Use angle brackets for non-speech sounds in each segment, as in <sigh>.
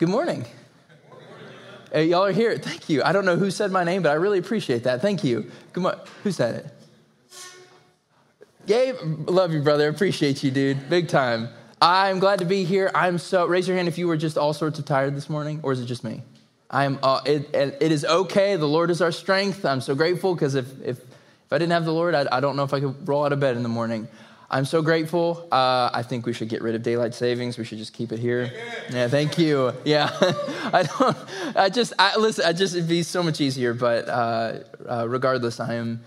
Good morning. Hey, y'all are here. Thank you. I don't know who said my name, but I really appreciate that. Thank you. Good morning. Who said it? Gabe, love you, brother. Appreciate you, dude. Big time. I'm glad to be here. I'm so. Raise your hand if you were just all sorts of tired this morning, or is it just me? I'm. Uh, it, it is okay. The Lord is our strength. I'm so grateful because if if if I didn't have the Lord, I, I don't know if I could roll out of bed in the morning. I'm so grateful. Uh, I think we should get rid of daylight savings. We should just keep it here. Yeah, thank you. Yeah, <laughs> I don't. I just. I listen. I just. It'd be so much easier. But uh, uh, regardless, I am.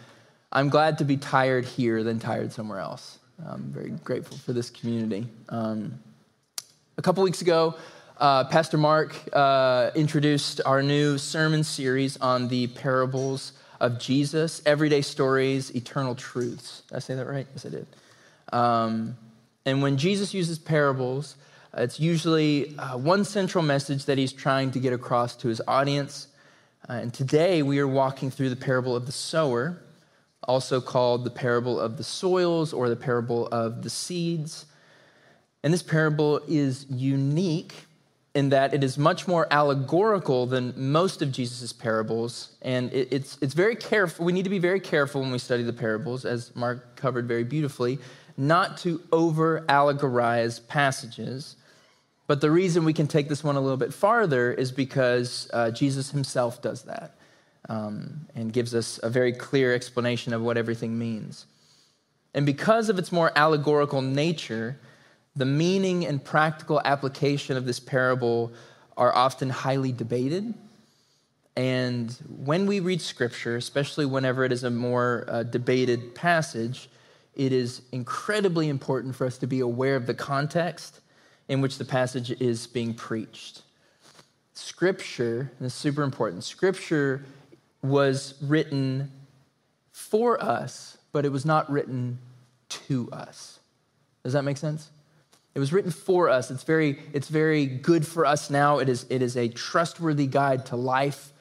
I'm glad to be tired here than tired somewhere else. I'm very grateful for this community. Um, a couple weeks ago, uh, Pastor Mark uh, introduced our new sermon series on the parables of Jesus, everyday stories, eternal truths. Did I say that right? Yes, I did. Um, and when Jesus uses parables, it's usually uh, one central message that he's trying to get across to his audience. Uh, and today we are walking through the parable of the sower, also called the parable of the soils or the parable of the seeds. And this parable is unique in that it is much more allegorical than most of Jesus' parables. And it, it's, it's very careful. We need to be very careful when we study the parables, as Mark covered very beautifully, not to over allegorize passages. But the reason we can take this one a little bit farther is because uh, Jesus himself does that um, and gives us a very clear explanation of what everything means. And because of its more allegorical nature, the meaning and practical application of this parable are often highly debated. And when we read scripture, especially whenever it is a more uh, debated passage, it is incredibly important for us to be aware of the context in which the passage is being preached. Scripture, this is super important, scripture was written for us, but it was not written to us. Does that make sense? It was written for us. It's very, it's very good for us now. It is, it is a trustworthy guide to life,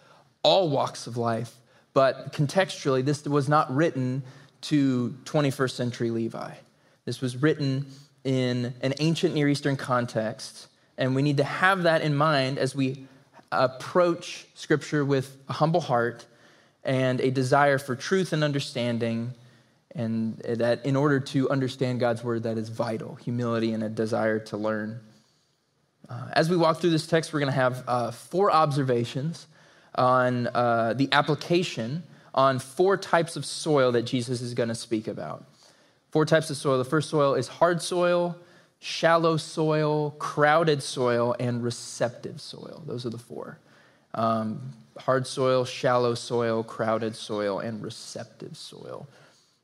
all walks of life. But contextually, this was not written to 21st century Levi. This was written in an ancient Near Eastern context, and we need to have that in mind as we approach Scripture with a humble heart and a desire for truth and understanding, and that in order to understand God's word, that is vital humility and a desire to learn. Uh, as we walk through this text, we're going to have uh, four observations on uh, the application on four types of soil that Jesus is going to speak about. Four types of soil. The first soil is hard soil, shallow soil, crowded soil, and receptive soil. Those are the four um, hard soil, shallow soil, crowded soil, and receptive soil.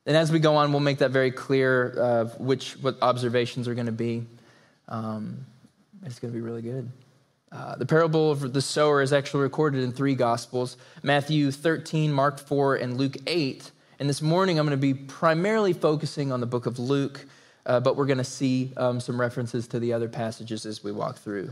And as we go on, we'll make that very clear uh, which what observations are going to be. Um, it's going to be really good. Uh, the parable of the sower is actually recorded in three gospels Matthew 13, Mark 4, and Luke 8. And this morning I'm going to be primarily focusing on the book of Luke, uh, but we're going to see um, some references to the other passages as we walk through.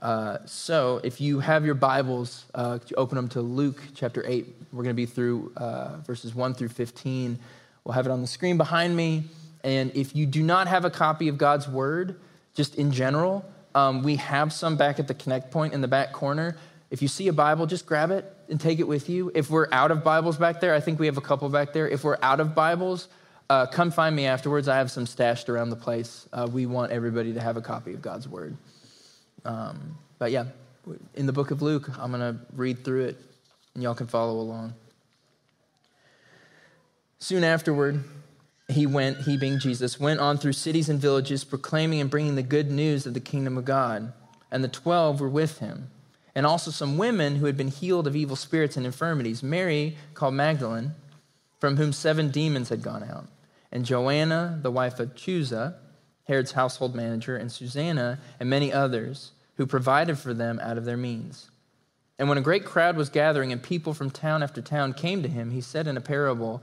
Uh, so if you have your Bibles, uh, open them to Luke chapter 8. We're going to be through uh, verses 1 through 15. We'll have it on the screen behind me. And if you do not have a copy of God's Word, just in general, um, we have some back at the connect point in the back corner. If you see a Bible, just grab it and take it with you. If we're out of Bibles back there, I think we have a couple back there. If we're out of Bibles, uh, come find me afterwards. I have some stashed around the place. Uh, we want everybody to have a copy of God's Word. Um, but yeah, in the book of Luke, I'm going to read through it and y'all can follow along. Soon afterward, he went, he being Jesus, went on through cities and villages, proclaiming and bringing the good news of the kingdom of God. And the twelve were with him, and also some women who had been healed of evil spirits and infirmities Mary, called Magdalene, from whom seven demons had gone out, and Joanna, the wife of Chuza, Herod's household manager, and Susanna, and many others who provided for them out of their means. And when a great crowd was gathering and people from town after town came to him, he said in a parable,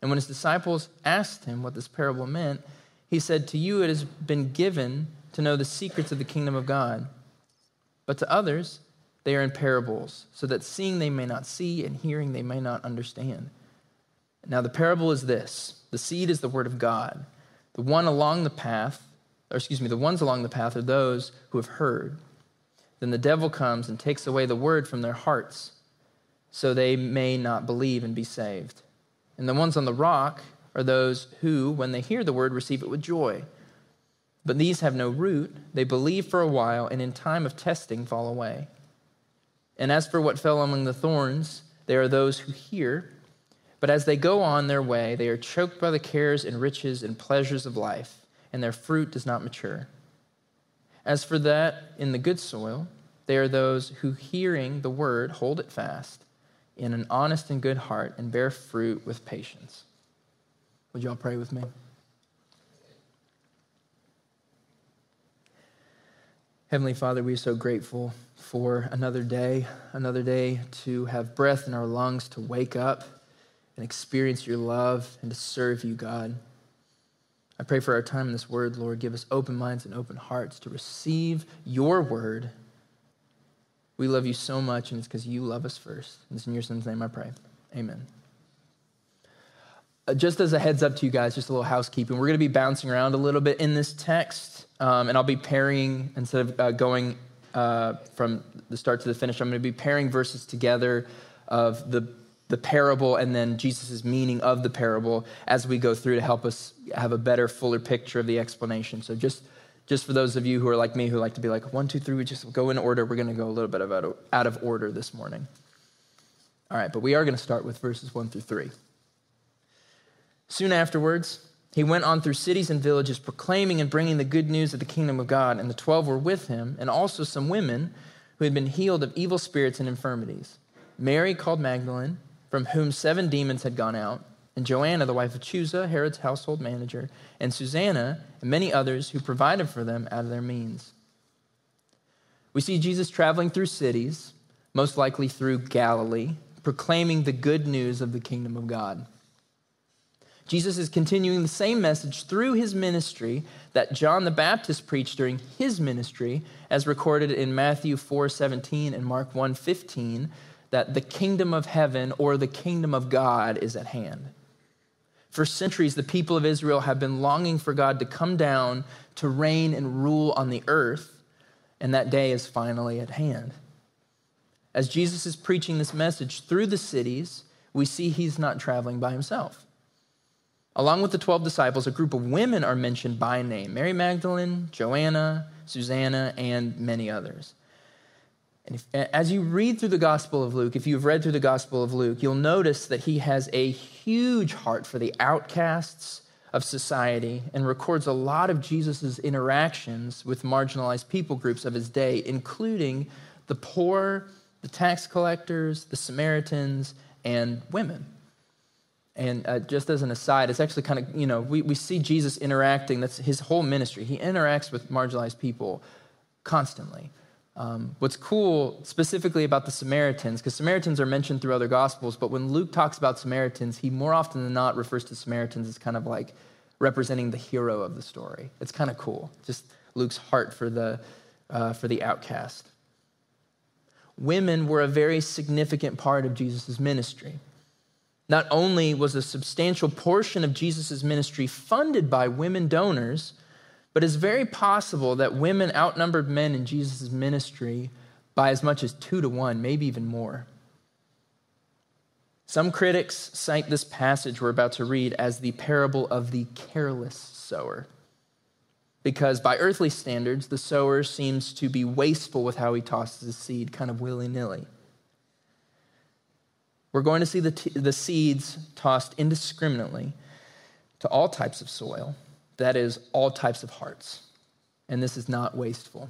And when his disciples asked him what this parable meant, he said, To you it has been given to know the secrets of the kingdom of God. But to others, they are in parables, so that seeing they may not see, and hearing they may not understand. Now, the parable is this the seed is the word of God. The one along the path, or excuse me, the ones along the path are those who have heard. Then the devil comes and takes away the word from their hearts, so they may not believe and be saved. And the ones on the rock are those who, when they hear the word, receive it with joy. But these have no root. They believe for a while, and in time of testing fall away. And as for what fell among the thorns, they are those who hear, but as they go on their way, they are choked by the cares and riches and pleasures of life, and their fruit does not mature. As for that in the good soil, they are those who, hearing the word, hold it fast in an honest and good heart and bear fruit with patience. Would y'all pray with me? Heavenly Father, we are so grateful for another day, another day to have breath in our lungs, to wake up and experience your love and to serve you, God. I pray for our time in this word, Lord. Give us open minds and open hearts to receive your word. We love you so much, and it's because you love us first. And it's in your son's name I pray. Amen. Uh, just as a heads up to you guys, just a little housekeeping. We're going to be bouncing around a little bit in this text, um, and I'll be pairing instead of uh, going uh, from the start to the finish. I'm going to be pairing verses together of the the parable and then Jesus' meaning of the parable as we go through to help us have a better, fuller picture of the explanation. So just just for those of you who are like me who like to be like one, two, three, we just go in order. We're going to go a little bit out of, out of order this morning. All right, but we are going to start with verses one through three. Soon afterwards, he went on through cities and villages, proclaiming and bringing the good news of the kingdom of God. And the twelve were with him, and also some women who had been healed of evil spirits and infirmities Mary, called Magdalene, from whom seven demons had gone out and Joanna, the wife of Chuza, Herod's household manager, and Susanna, and many others who provided for them out of their means. We see Jesus traveling through cities, most likely through Galilee, proclaiming the good news of the kingdom of God. Jesus is continuing the same message through his ministry that John the Baptist preached during his ministry, as recorded in Matthew 4:17 and Mark 1:15, that the kingdom of heaven or the kingdom of God is at hand. For centuries, the people of Israel have been longing for God to come down to reign and rule on the earth, and that day is finally at hand. As Jesus is preaching this message through the cities, we see he's not traveling by himself. Along with the 12 disciples, a group of women are mentioned by name Mary Magdalene, Joanna, Susanna, and many others. And if, as you read through the Gospel of Luke, if you've read through the Gospel of Luke, you'll notice that he has a huge heart for the outcasts of society and records a lot of Jesus' interactions with marginalized people groups of his day, including the poor, the tax collectors, the Samaritans, and women. And uh, just as an aside, it's actually kind of, you know, we, we see Jesus interacting, that's his whole ministry. He interacts with marginalized people constantly. Um, what's cool specifically about the Samaritans, because Samaritans are mentioned through other gospels, but when Luke talks about Samaritans, he more often than not refers to Samaritans as kind of like representing the hero of the story. It's kind of cool, just Luke's heart for the, uh, for the outcast. Women were a very significant part of Jesus' ministry. Not only was a substantial portion of Jesus' ministry funded by women donors, but it's very possible that women outnumbered men in Jesus' ministry by as much as two to one, maybe even more. Some critics cite this passage we're about to read as the parable of the careless sower. Because by earthly standards, the sower seems to be wasteful with how he tosses his seed, kind of willy nilly. We're going to see the, t- the seeds tossed indiscriminately to all types of soil that is, all types of hearts. And this is not wasteful.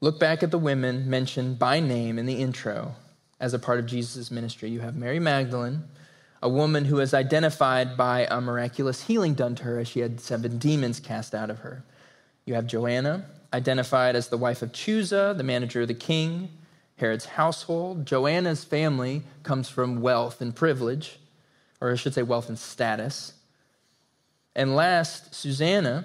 Look back at the women mentioned by name in the intro as a part of Jesus' ministry. You have Mary Magdalene, a woman who is identified by a miraculous healing done to her as she had seven demons cast out of her. You have Joanna, identified as the wife of Chuza, the manager of the king, Herod's household. Joanna's family comes from wealth and privilege, or I should say, wealth and status. And last, Susanna,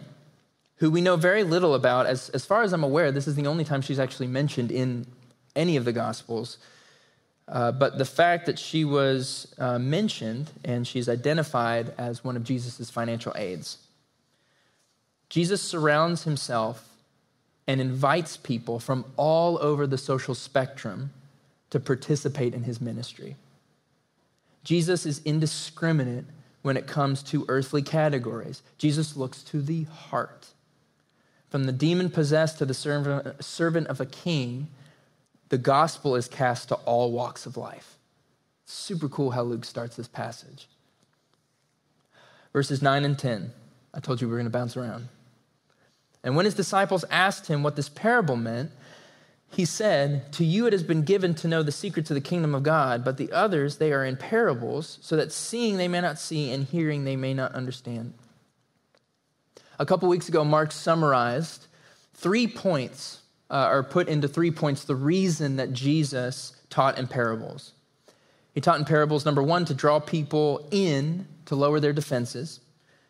who we know very little about. As, as far as I'm aware, this is the only time she's actually mentioned in any of the Gospels. Uh, but the fact that she was uh, mentioned and she's identified as one of Jesus' financial aides. Jesus surrounds himself and invites people from all over the social spectrum to participate in his ministry. Jesus is indiscriminate when it comes to earthly categories. Jesus looks to the heart. From the demon possessed to the servant of a king, the gospel is cast to all walks of life. Super cool how Luke starts this passage. Verses 9 and 10. I told you we were going to bounce around. And when his disciples asked him what this parable meant, he said, To you it has been given to know the secrets of the kingdom of God, but the others, they are in parables, so that seeing they may not see and hearing they may not understand. A couple weeks ago, Mark summarized three points, uh, or put into three points, the reason that Jesus taught in parables. He taught in parables, number one, to draw people in to lower their defenses.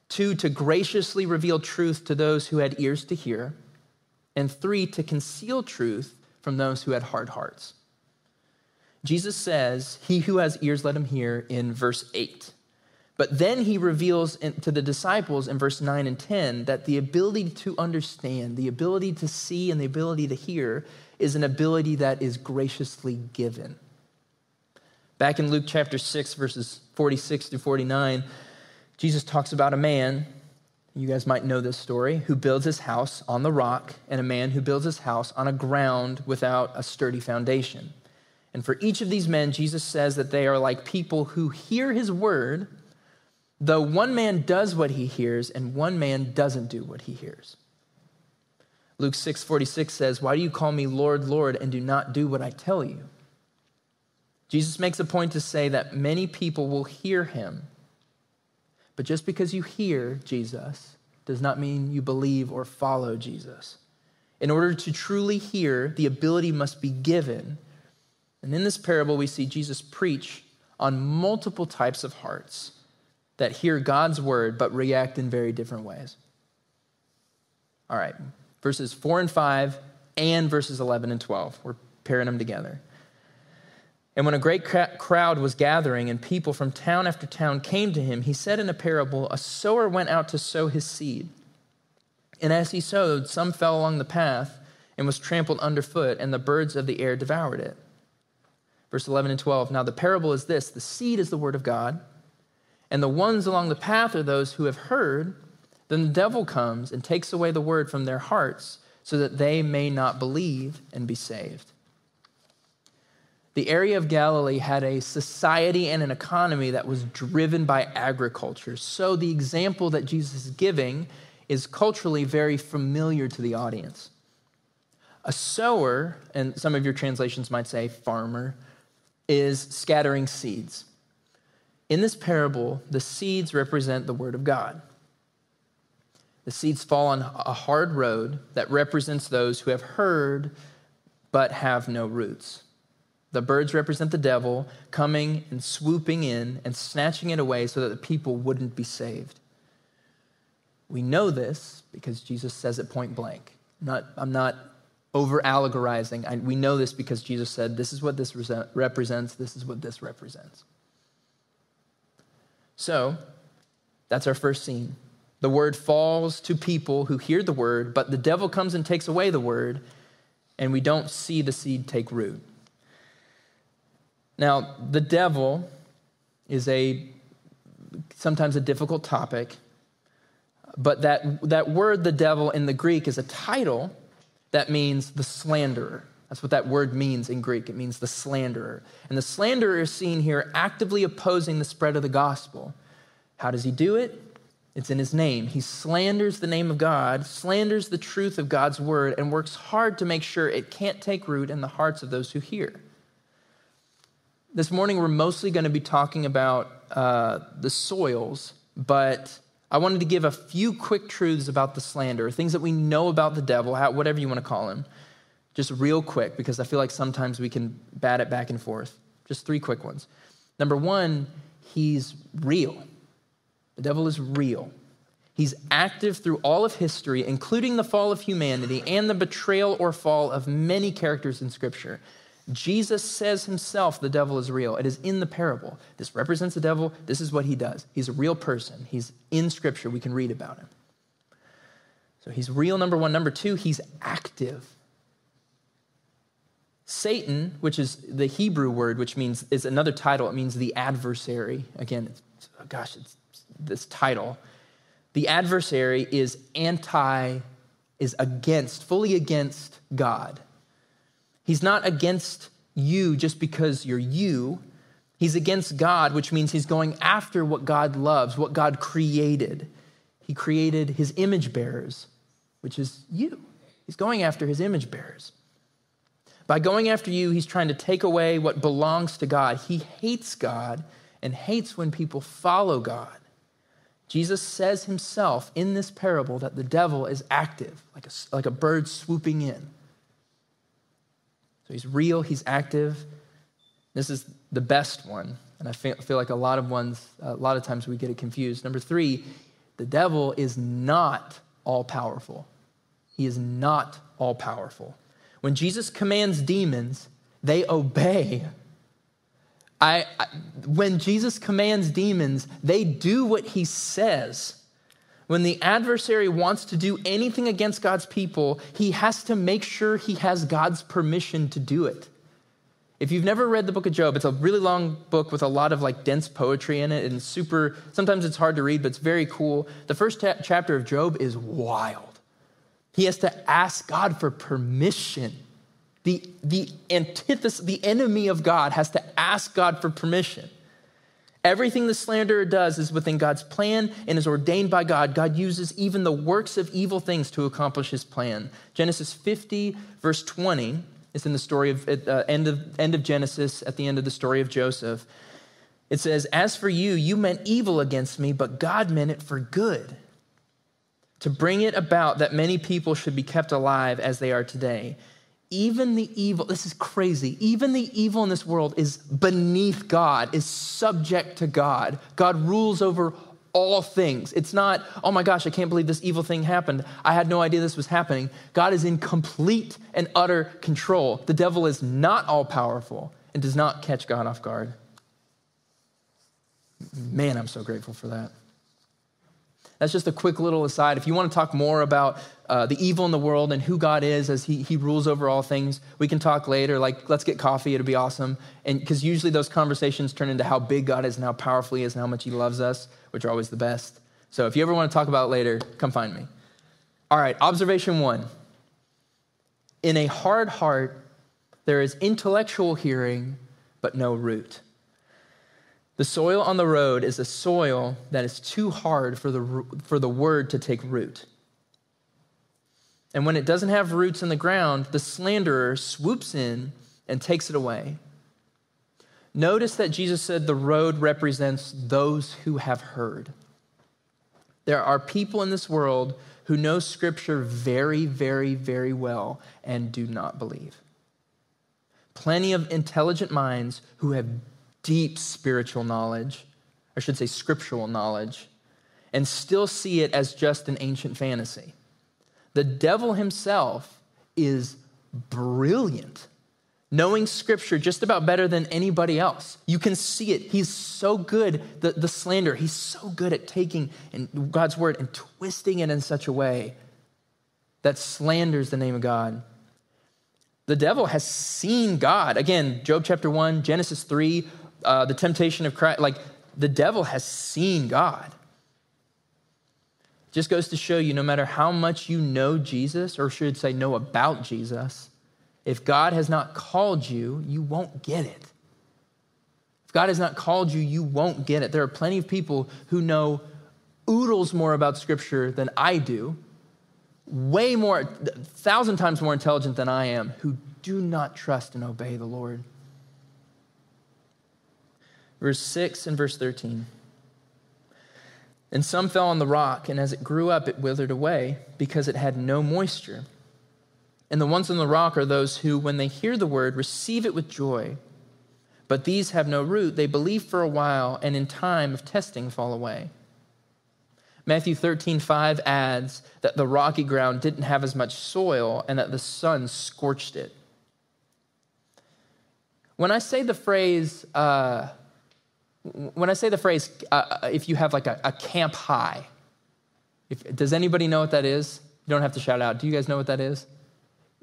Two, to graciously reveal truth to those who had ears to hear. And three, to conceal truth from those who had hard hearts. Jesus says, He who has ears, let him hear, in verse 8. But then he reveals to the disciples in verse 9 and 10 that the ability to understand, the ability to see, and the ability to hear is an ability that is graciously given. Back in Luke chapter 6, verses 46 to 49, Jesus talks about a man, you guys might know this story, who builds his house on the rock, and a man who builds his house on a ground without a sturdy foundation. And for each of these men, Jesus says that they are like people who hear his word, though one man does what he hears and one man doesn't do what he hears. Luke 6:46 says, "Why do you call me Lord, Lord and do not do what I tell you?" Jesus makes a point to say that many people will hear him, but just because you hear Jesus does not mean you believe or follow Jesus. In order to truly hear, the ability must be given. And in this parable, we see Jesus preach on multiple types of hearts that hear God's word but react in very different ways. All right, verses 4 and 5 and verses 11 and 12. We're pairing them together. And when a great crowd was gathering and people from town after town came to him, he said in a parable A sower went out to sow his seed. And as he sowed, some fell along the path and was trampled underfoot, and the birds of the air devoured it. Verse 11 and 12. Now the parable is this the seed is the word of God, and the ones along the path are those who have heard. Then the devil comes and takes away the word from their hearts so that they may not believe and be saved. The area of Galilee had a society and an economy that was driven by agriculture. So the example that Jesus is giving is culturally very familiar to the audience. A sower, and some of your translations might say farmer, is scattering seeds. In this parable, the seeds represent the Word of God. The seeds fall on a hard road that represents those who have heard but have no roots. The birds represent the devil coming and swooping in and snatching it away so that the people wouldn't be saved. We know this because Jesus says it point blank. I'm not, I'm not over allegorizing. we know this because Jesus said, This is what this represents, this is what this represents. So, that's our first scene. The word falls to people who hear the word, but the devil comes and takes away the word, and we don't see the seed take root. Now, the devil is a sometimes a difficult topic, but that, that word, the devil, in the Greek is a title that means the slanderer. That's what that word means in Greek. It means the slanderer. And the slanderer is seen here actively opposing the spread of the gospel. How does he do it? It's in his name. He slanders the name of God, slanders the truth of God's word, and works hard to make sure it can't take root in the hearts of those who hear. This morning, we're mostly going to be talking about uh, the soils, but I wanted to give a few quick truths about the slander, things that we know about the devil, whatever you want to call him, just real quick, because I feel like sometimes we can bat it back and forth. Just three quick ones. Number one, he's real. The devil is real. He's active through all of history, including the fall of humanity and the betrayal or fall of many characters in Scripture. Jesus says himself the devil is real. It is in the parable. This represents the devil. This is what he does. He's a real person. He's in Scripture. We can read about him. So he's real, number one. Number two, he's active. Satan, which is the Hebrew word, which means is another title, it means the adversary. Again, it's, oh gosh, it's this title. The adversary is anti, is against, fully against God. He's not against you just because you're you. He's against God, which means he's going after what God loves, what God created. He created his image bearers, which is you. He's going after his image bearers. By going after you, he's trying to take away what belongs to God. He hates God and hates when people follow God. Jesus says himself in this parable that the devil is active, like a, like a bird swooping in. He's real, he's active. This is the best one. And I feel, feel like a lot of ones, a lot of times we get it confused. Number three, the devil is not all powerful. He is not all powerful. When Jesus commands demons, they obey. I, I, when Jesus commands demons, they do what he says. When the adversary wants to do anything against God's people, he has to make sure he has God's permission to do it. If you've never read the book of Job, it's a really long book with a lot of like dense poetry in it and super, sometimes it's hard to read, but it's very cool. The first ta- chapter of Job is wild. He has to ask God for permission. The, the antithesis, the enemy of God has to ask God for permission. Everything the slanderer does is within God's plan and is ordained by God. God uses even the works of evil things to accomplish his plan. Genesis 50, verse 20, is in the story of uh, end of end of Genesis, at the end of the story of Joseph. It says, As for you, you meant evil against me, but God meant it for good to bring it about that many people should be kept alive as they are today. Even the evil, this is crazy, even the evil in this world is beneath God, is subject to God. God rules over all things. It's not, oh my gosh, I can't believe this evil thing happened. I had no idea this was happening. God is in complete and utter control. The devil is not all powerful and does not catch God off guard. Man, I'm so grateful for that. That's just a quick little aside. If you want to talk more about uh, the evil in the world and who God is as he, he rules over all things, we can talk later. Like, let's get coffee. It'll be awesome. And because usually those conversations turn into how big God is and how powerful He is and how much He loves us, which are always the best. So if you ever want to talk about later, come find me. All right, observation one. In a hard heart, there is intellectual hearing, but no root. The soil on the road is a soil that is too hard for the, for the word to take root. And when it doesn't have roots in the ground, the slanderer swoops in and takes it away. Notice that Jesus said the road represents those who have heard. There are people in this world who know Scripture very, very, very well and do not believe. Plenty of intelligent minds who have deep spiritual knowledge, I should say scriptural knowledge, and still see it as just an ancient fantasy. The devil himself is brilliant, knowing scripture just about better than anybody else. You can see it. He's so good, the, the slander, he's so good at taking God's word and twisting it in such a way that slanders the name of God. The devil has seen God. Again, Job chapter 1, Genesis 3, uh, the temptation of Christ, like the devil has seen God. Just goes to show you no matter how much you know Jesus, or should say know about Jesus, if God has not called you, you won't get it. If God has not called you, you won't get it. There are plenty of people who know oodles more about Scripture than I do, way more, thousand times more intelligent than I am, who do not trust and obey the Lord verse 6 and verse 13. And some fell on the rock, and as it grew up, it withered away because it had no moisture. And the ones on the rock are those who, when they hear the word, receive it with joy. But these have no root. They believe for a while, and in time of testing fall away. Matthew 13, 5 adds that the rocky ground didn't have as much soil and that the sun scorched it. When I say the phrase, uh, when I say the phrase, uh, uh, if you have like a, a camp high, if, does anybody know what that is? You don't have to shout out. Do you guys know what that is?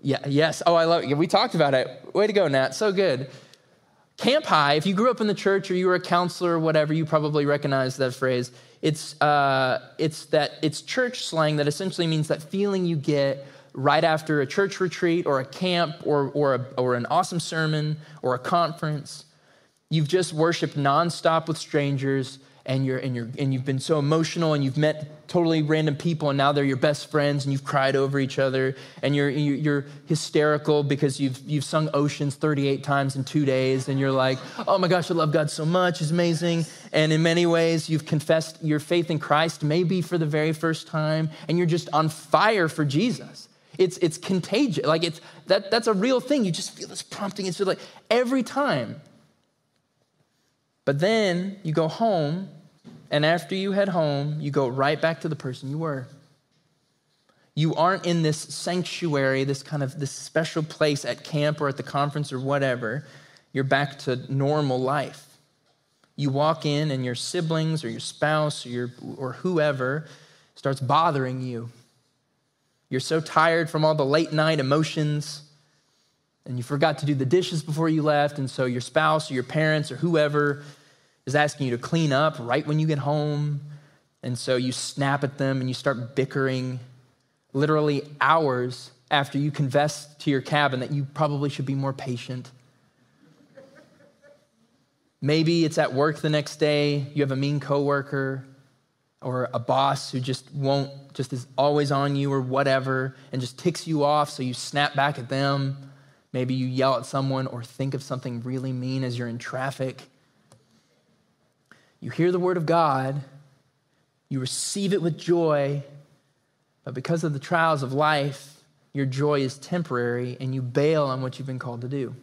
Yeah, yes. Oh, I love it. We talked about it. Way to go, Nat. So good. Camp high, if you grew up in the church or you were a counselor or whatever, you probably recognize that phrase. It's, uh, it's that it's church slang that essentially means that feeling you get right after a church retreat or a camp or, or, a, or an awesome sermon or a conference You've just worshiped nonstop with strangers and you're, and, you're, and you've been so emotional and you've met totally random people and now they're your best friends and you've cried over each other and you're, you're hysterical because you've, you've sung oceans 38 times in two days and you're like oh my gosh i love god so much. It's amazing. And in many ways you've confessed your faith in christ maybe for the very first time and you're just on fire for jesus. It's, it's contagious. Like it's that, that's a real thing. You just feel this prompting. It's just like every time but then you go home, and after you head home, you go right back to the person you were. You aren't in this sanctuary, this kind of this special place at camp or at the conference or whatever. You're back to normal life. You walk in, and your siblings or your spouse or, your, or whoever starts bothering you. You're so tired from all the late night emotions, and you forgot to do the dishes before you left, and so your spouse or your parents or whoever is asking you to clean up right when you get home. And so you snap at them and you start bickering literally hours after you confess to your cabin that you probably should be more patient. Maybe it's at work the next day, you have a mean coworker or a boss who just won't, just is always on you or whatever and just ticks you off, so you snap back at them. Maybe you yell at someone or think of something really mean as you're in traffic. You hear the word of God, you receive it with joy, but because of the trials of life, your joy is temporary and you bail on what you've been called to do.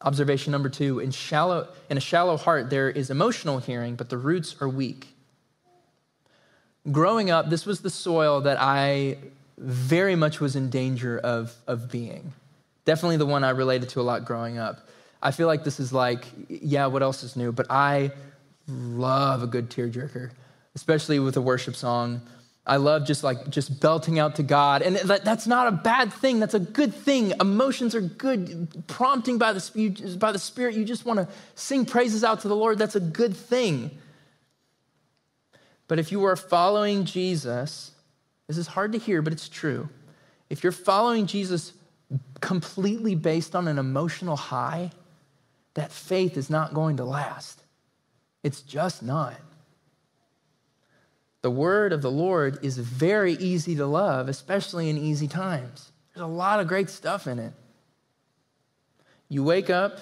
Observation number two in, shallow, in a shallow heart, there is emotional hearing, but the roots are weak. Growing up, this was the soil that I very much was in danger of, of being. Definitely the one I related to a lot growing up. I feel like this is like, yeah, what else is new? But I love a good tearjerker, especially with a worship song. I love just like just belting out to God. And that, that's not a bad thing. That's a good thing. Emotions are good. Prompting by the, by the Spirit, you just want to sing praises out to the Lord. That's a good thing. But if you are following Jesus, this is hard to hear, but it's true. If you're following Jesus completely based on an emotional high, that faith is not going to last. It's just not. The word of the Lord is very easy to love, especially in easy times. There's a lot of great stuff in it. You wake up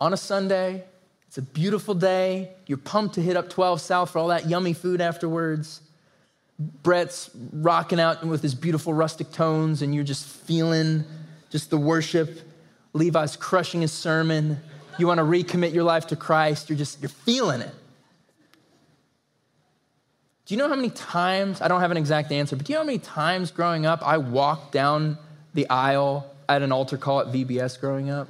on a Sunday, it's a beautiful day, you're pumped to hit up 12 South for all that yummy food afterwards. Brett's rocking out with his beautiful rustic tones, and you're just feeling just the worship. Levi's crushing his sermon you want to recommit your life to Christ, you're just, you're feeling it. Do you know how many times, I don't have an exact answer, but do you know how many times growing up I walked down the aisle at an altar call at VBS growing up?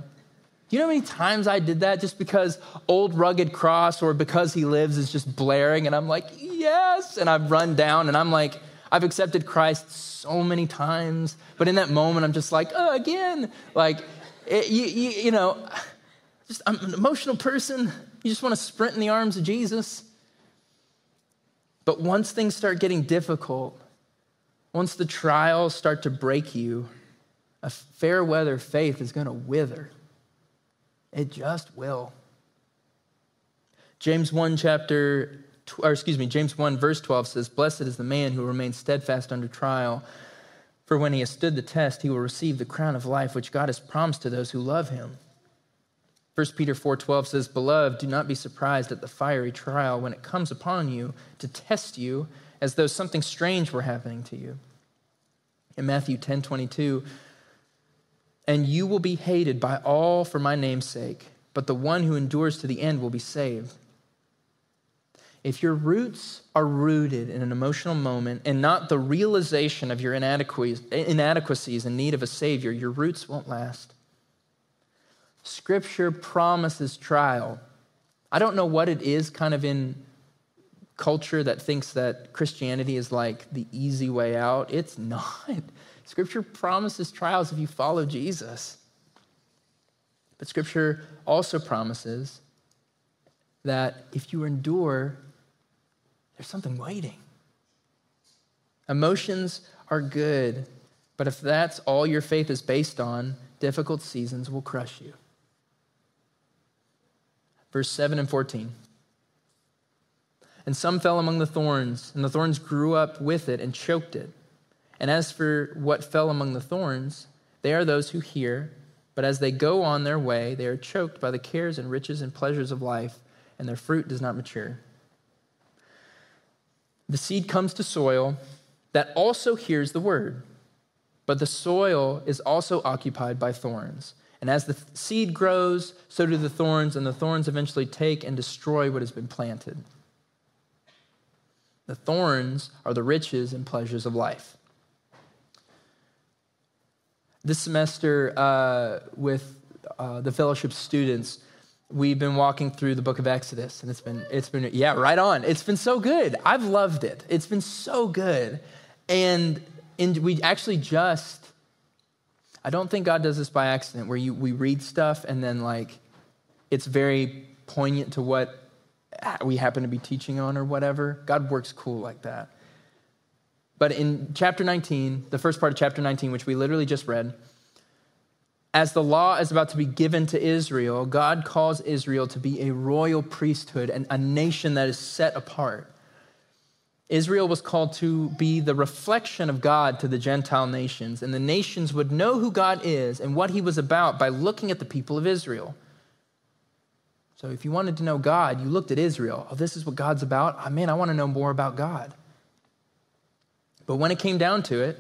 You know how many times I did that just because Old Rugged Cross or because He Lives is just blaring and I'm like, yes. And I've run down and I'm like, I've accepted Christ so many times. But in that moment, I'm just like, oh, again. Like, it, you, you, you know, just, I'm an emotional person. You just want to sprint in the arms of Jesus. But once things start getting difficult, once the trials start to break you, a fair weather faith is going to wither. It just will. James 1 chapter or excuse me, James 1 verse 12 says, "Blessed is the man who remains steadfast under trial, for when he has stood the test, he will receive the crown of life which God has promised to those who love him." 1 Peter 4:12 says, "Beloved, do not be surprised at the fiery trial when it comes upon you to test you as though something strange were happening to you." In Matthew 10:22, "And you will be hated by all for my name's sake, but the one who endures to the end will be saved." If your roots are rooted in an emotional moment and not the realization of your inadequacies and need of a Savior, your roots won't last. Scripture promises trial. I don't know what it is kind of in culture that thinks that Christianity is like the easy way out. It's <laughs> not. Scripture promises trials if you follow Jesus. But Scripture also promises that if you endure, there's something waiting. Emotions are good, but if that's all your faith is based on, difficult seasons will crush you verse 7 and 14. And some fell among the thorns, and the thorns grew up with it and choked it. And as for what fell among the thorns, they are those who hear, but as they go on their way, they are choked by the cares and riches and pleasures of life, and their fruit does not mature. The seed comes to soil that also hears the word, but the soil is also occupied by thorns and as the seed grows, so do the thorns, and the thorns eventually take and destroy what has been planted. The thorns are the riches and pleasures of life. This semester, uh, with uh, the fellowship students, we've been walking through the book of Exodus, and it's been, it's been, yeah, right on. It's been so good. I've loved it. It's been so good. And, and we actually just I don't think God does this by accident, where you, we read stuff and then, like, it's very poignant to what we happen to be teaching on or whatever. God works cool like that. But in chapter 19, the first part of chapter 19, which we literally just read, as the law is about to be given to Israel, God calls Israel to be a royal priesthood and a nation that is set apart. Israel was called to be the reflection of God to the Gentile nations, and the nations would know who God is and what he was about by looking at the people of Israel. So if you wanted to know God, you looked at Israel. Oh, this is what God's about. Oh, man, I want to know more about God. But when it came down to it,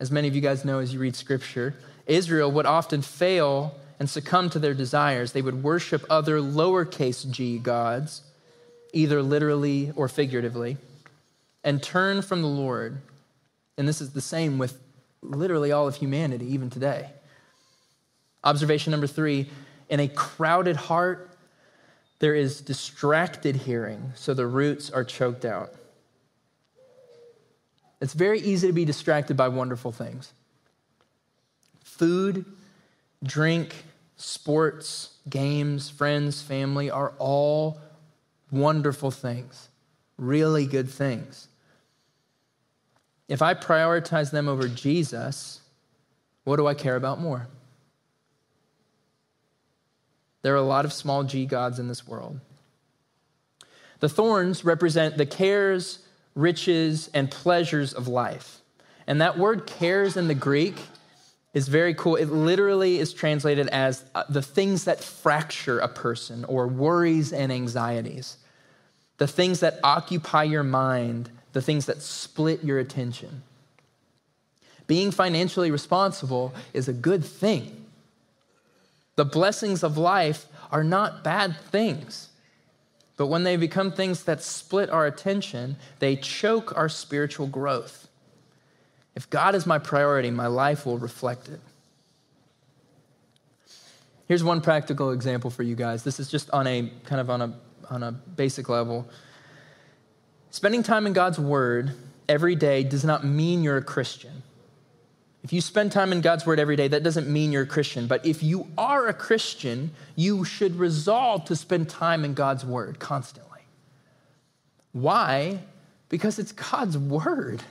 as many of you guys know as you read scripture, Israel would often fail and succumb to their desires. They would worship other lowercase g gods either literally or figuratively, and turn from the Lord. And this is the same with literally all of humanity, even today. Observation number three in a crowded heart, there is distracted hearing, so the roots are choked out. It's very easy to be distracted by wonderful things food, drink, sports, games, friends, family are all wonderful things, really good things. If I prioritize them over Jesus, what do I care about more? There are a lot of small g gods in this world. The thorns represent the cares, riches, and pleasures of life. And that word cares in the Greek is very cool. It literally is translated as uh, the things that fracture a person or worries and anxieties the things that occupy your mind, the things that split your attention. Being financially responsible is a good thing. The blessings of life are not bad things. But when they become things that split our attention, they choke our spiritual growth. If God is my priority, my life will reflect it. Here's one practical example for you guys. This is just on a kind of on a on a basic level. Spending time in God's Word every day does not mean you're a Christian. If you spend time in God's Word every day, that doesn't mean you're a Christian. But if you are a Christian, you should resolve to spend time in God's Word constantly. Why? Because it's God's Word.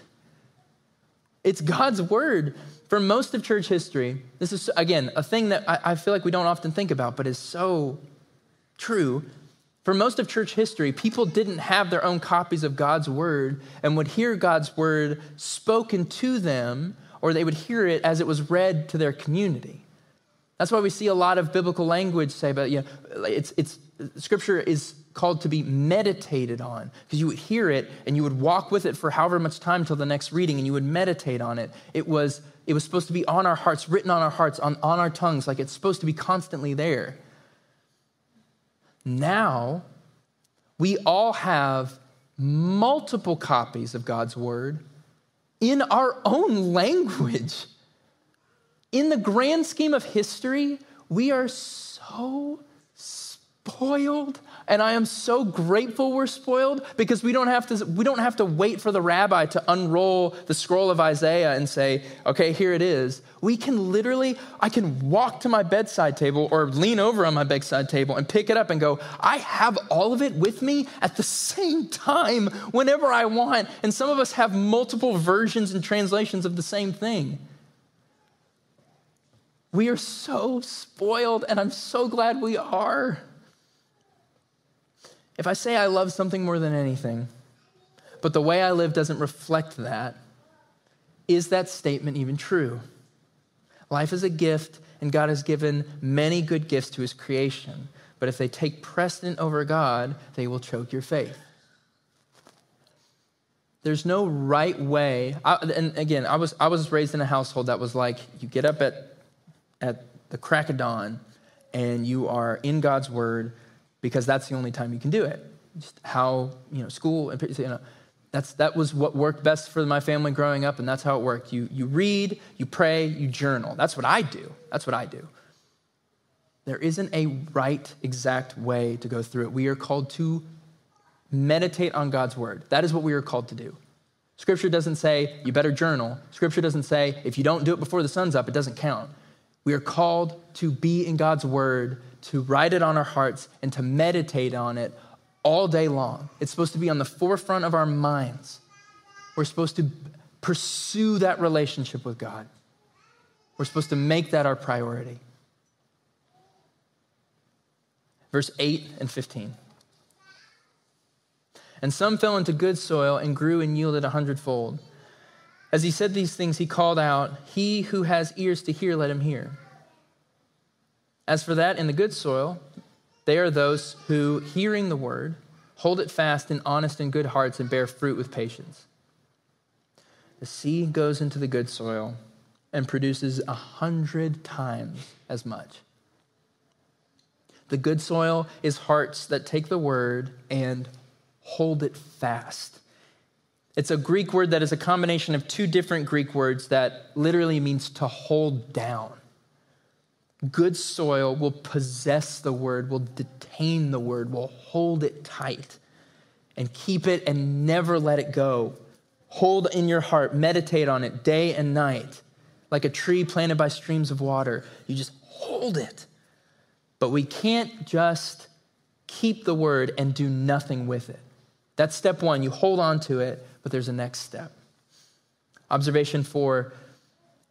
It's God's Word. For most of church history, this is, again, a thing that I, I feel like we don't often think about, but is so true. For most of church history, people didn't have their own copies of God's word and would hear God's word spoken to them, or they would hear it as it was read to their community. That's why we see a lot of biblical language say about, you know, it's, it's, scripture is called to be meditated on because you would hear it and you would walk with it for however much time until the next reading and you would meditate on it. It was, it was supposed to be on our hearts, written on our hearts, on, on our tongues, like it's supposed to be constantly there. Now, we all have multiple copies of God's word in our own language. In the grand scheme of history, we are so spoiled and I am so grateful we're spoiled because we don't have to we don't have to wait for the rabbi to unroll the scroll of Isaiah and say, "Okay, here it is." We can literally I can walk to my bedside table or lean over on my bedside table and pick it up and go, "I have all of it with me at the same time whenever I want." And some of us have multiple versions and translations of the same thing. We are so spoiled and I'm so glad we are. If I say I love something more than anything, but the way I live doesn't reflect that, is that statement even true? Life is a gift, and God has given many good gifts to his creation. But if they take precedent over God, they will choke your faith. There's no right way. I, and again, I was, I was raised in a household that was like you get up at, at the crack of dawn and you are in God's word because that's the only time you can do it. Just how, you know, school, and you know, that's, that was what worked best for my family growing up, and that's how it worked. You, you read, you pray, you journal. That's what I do. That's what I do. There isn't a right, exact way to go through it. We are called to meditate on God's word. That is what we are called to do. Scripture doesn't say you better journal. Scripture doesn't say if you don't do it before the sun's up, it doesn't count. We are called to be in God's word to write it on our hearts and to meditate on it all day long. It's supposed to be on the forefront of our minds. We're supposed to pursue that relationship with God. We're supposed to make that our priority. Verse 8 and 15. And some fell into good soil and grew and yielded a hundredfold. As he said these things, he called out, He who has ears to hear, let him hear. As for that in the good soil, they are those who, hearing the word, hold it fast in honest and good hearts and bear fruit with patience. The seed goes into the good soil and produces a hundred times as much. The good soil is hearts that take the word and hold it fast. It's a Greek word that is a combination of two different Greek words that literally means to hold down. Good soil will possess the word, will detain the word, will hold it tight and keep it and never let it go. Hold in your heart, meditate on it day and night. Like a tree planted by streams of water, you just hold it. But we can't just keep the word and do nothing with it. That's step one. You hold on to it, but there's a next step. Observation four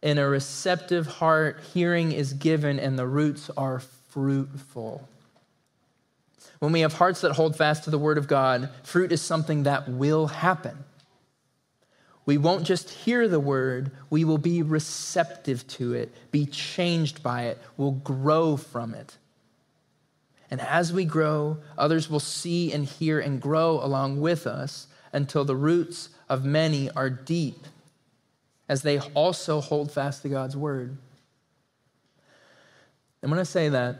in a receptive heart, hearing is given and the roots are fruitful. When we have hearts that hold fast to the word of God, fruit is something that will happen. We won't just hear the word, we will be receptive to it, be changed by it, will grow from it. And as we grow, others will see and hear and grow along with us until the roots of many are deep as they also hold fast to God's word. And when I say that,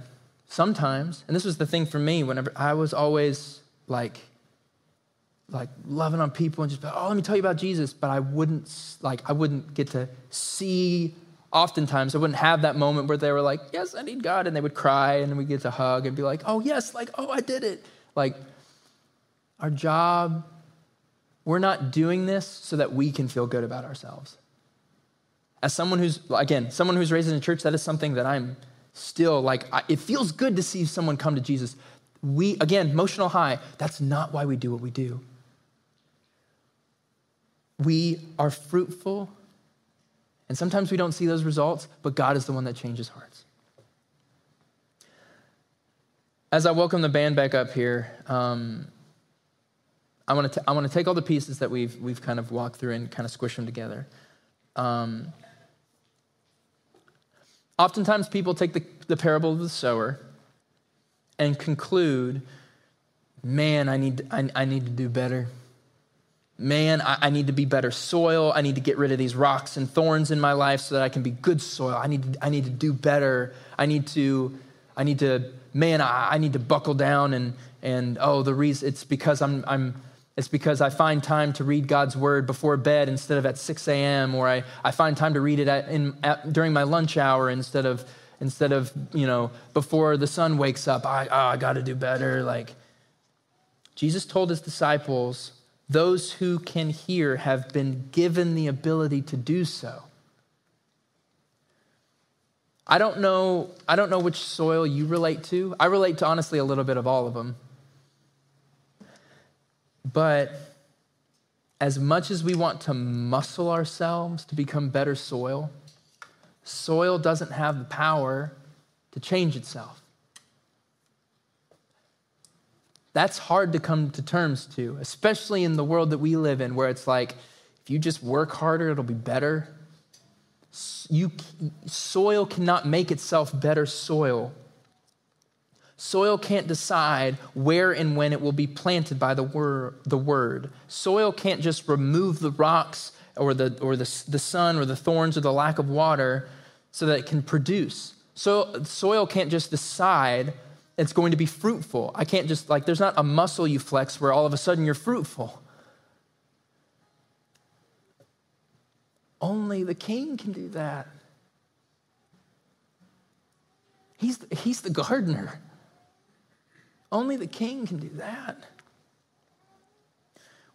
sometimes, and this was the thing for me, whenever I was always like, like loving on people and just, like, oh, let me tell you about Jesus, but I wouldn't, like, I wouldn't get to see oftentimes I wouldn't have that moment where they were like, Yes, I need God. And they would cry, and then we get to hug and be like, Oh, yes, like, oh, I did it. Like, our job, we're not doing this so that we can feel good about ourselves as someone who's, again, someone who's raised in a church, that is something that I'm still like, I, it feels good to see someone come to Jesus. We, again, emotional high, that's not why we do what we do. We are fruitful, and sometimes we don't see those results, but God is the one that changes hearts. As I welcome the band back up here, um, I want to I want to take all the pieces that we've we've kind of walked through and kind of squish them together. Um, Oftentimes, people take the, the parable of the sower and conclude, man, I need, I, I need to do better. Man, I, I, need to be better soil. I need to get rid of these rocks and thorns in my life so that I can be good soil. I need to, I need to do better. I need to, I need to, man, I, I need to buckle down and, and oh, the reason, it's because I'm, I'm, it's because I find time to read God's word before bed instead of at 6 a.m., or I, I find time to read it at, in, at, during my lunch hour instead of, instead of, you know, before the sun wakes up. I, oh, I got to do better. Like, Jesus told his disciples, those who can hear have been given the ability to do so. I don't know, I don't know which soil you relate to. I relate to honestly a little bit of all of them. But as much as we want to muscle ourselves to become better soil, soil doesn't have the power to change itself. That's hard to come to terms to, especially in the world that we live in, where it's like, if you just work harder, it'll be better. You, soil cannot make itself better soil. Soil can't decide where and when it will be planted by the, wor- the word. Soil can't just remove the rocks or, the, or the, the sun or the thorns or the lack of water so that it can produce. So, soil can't just decide it's going to be fruitful. I can't just, like, there's not a muscle you flex where all of a sudden you're fruitful. Only the king can do that. He's, he's the gardener. Only the king can do that.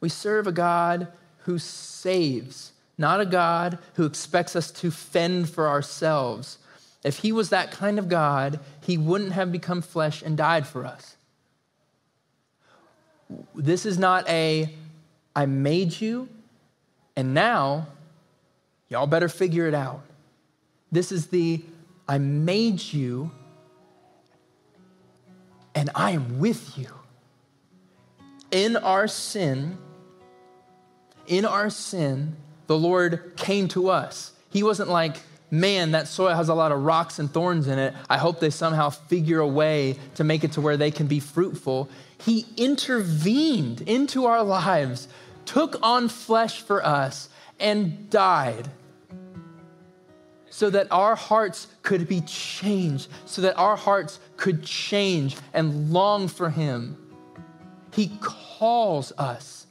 We serve a God who saves, not a God who expects us to fend for ourselves. If he was that kind of God, he wouldn't have become flesh and died for us. This is not a, I made you, and now y'all better figure it out. This is the, I made you, and I am with you. In our sin, in our sin, the Lord came to us. He wasn't like, man, that soil has a lot of rocks and thorns in it. I hope they somehow figure a way to make it to where they can be fruitful. He intervened into our lives, took on flesh for us, and died so that our hearts could be changed, so that our hearts could change and long for Him. He calls us.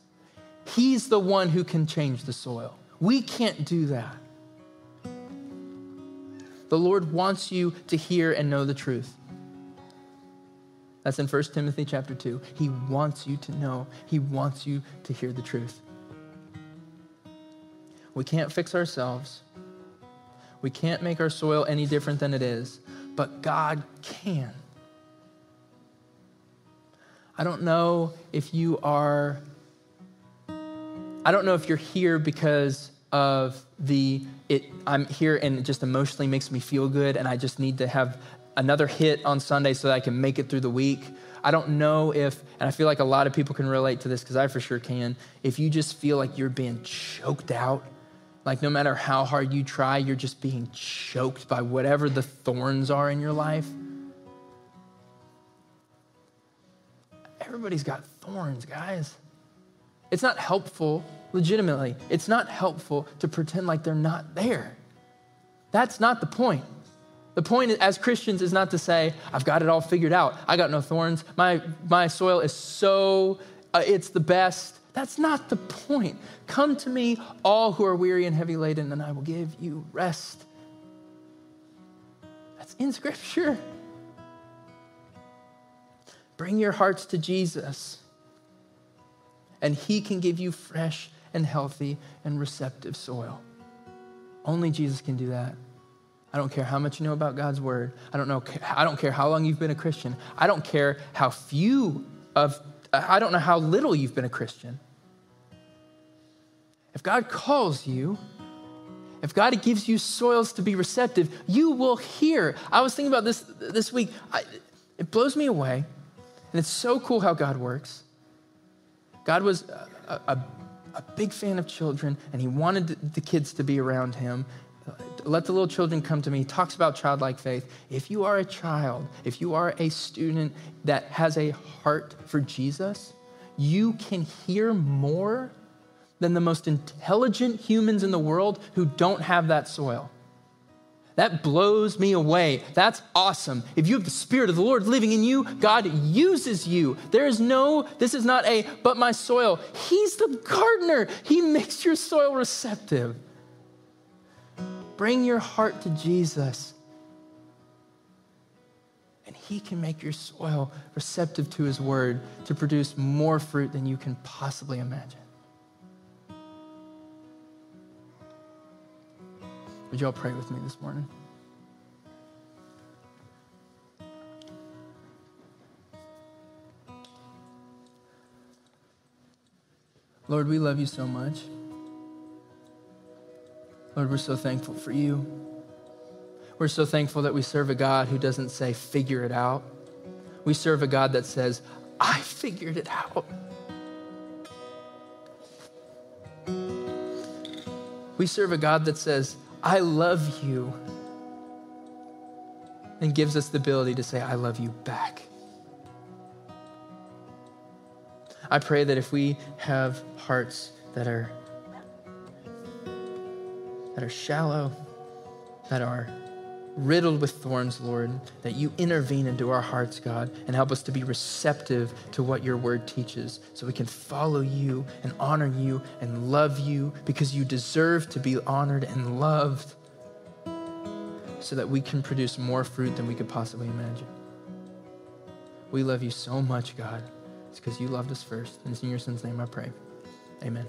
He's the one who can change the soil. We can't do that. The Lord wants you to hear and know the truth. That's in 1 Timothy chapter 2. He wants you to know, He wants you to hear the truth. We can't fix ourselves. We can't make our soil any different than it is, but God can. I don't know if you are, I don't know if you're here because of the, it, I'm here and it just emotionally makes me feel good and I just need to have another hit on Sunday so that I can make it through the week. I don't know if, and I feel like a lot of people can relate to this because I for sure can, if you just feel like you're being choked out like, no matter how hard you try, you're just being choked by whatever the thorns are in your life. Everybody's got thorns, guys. It's not helpful, legitimately, it's not helpful to pretend like they're not there. That's not the point. The point as Christians is not to say, I've got it all figured out. I got no thorns. My, my soil is so, uh, it's the best. That's not the point. Come to me, all who are weary and heavy laden, and I will give you rest. That's in Scripture. Bring your hearts to Jesus, and He can give you fresh and healthy and receptive soil. Only Jesus can do that. I don't care how much you know about God's word. I don't know I don't care how long you've been a Christian. I don't care how few of I don't know how little you've been a Christian. If God calls you, if God gives you soils to be receptive, you will hear. I was thinking about this this week. I, it blows me away. And it's so cool how God works. God was a, a, a big fan of children, and he wanted the kids to be around him. Let the little children come to me. Talks about childlike faith. If you are a child, if you are a student that has a heart for Jesus, you can hear more than the most intelligent humans in the world who don't have that soil. That blows me away. That's awesome. If you have the Spirit of the Lord living in you, God uses you. There is no, this is not a, but my soil. He's the gardener, He makes your soil receptive. Bring your heart to Jesus, and He can make your soil receptive to His word to produce more fruit than you can possibly imagine. Would you all pray with me this morning? Lord, we love you so much. Lord, we're so thankful for you. We're so thankful that we serve a God who doesn't say, figure it out. We serve a God that says, I figured it out. We serve a God that says, I love you, and gives us the ability to say, I love you back. I pray that if we have hearts that are that are shallow, that are riddled with thorns, Lord, that you intervene into our hearts, God, and help us to be receptive to what your word teaches so we can follow you and honor you and love you because you deserve to be honored and loved so that we can produce more fruit than we could possibly imagine. We love you so much, God. It's because you loved us first. And it's in your son's name I pray. Amen.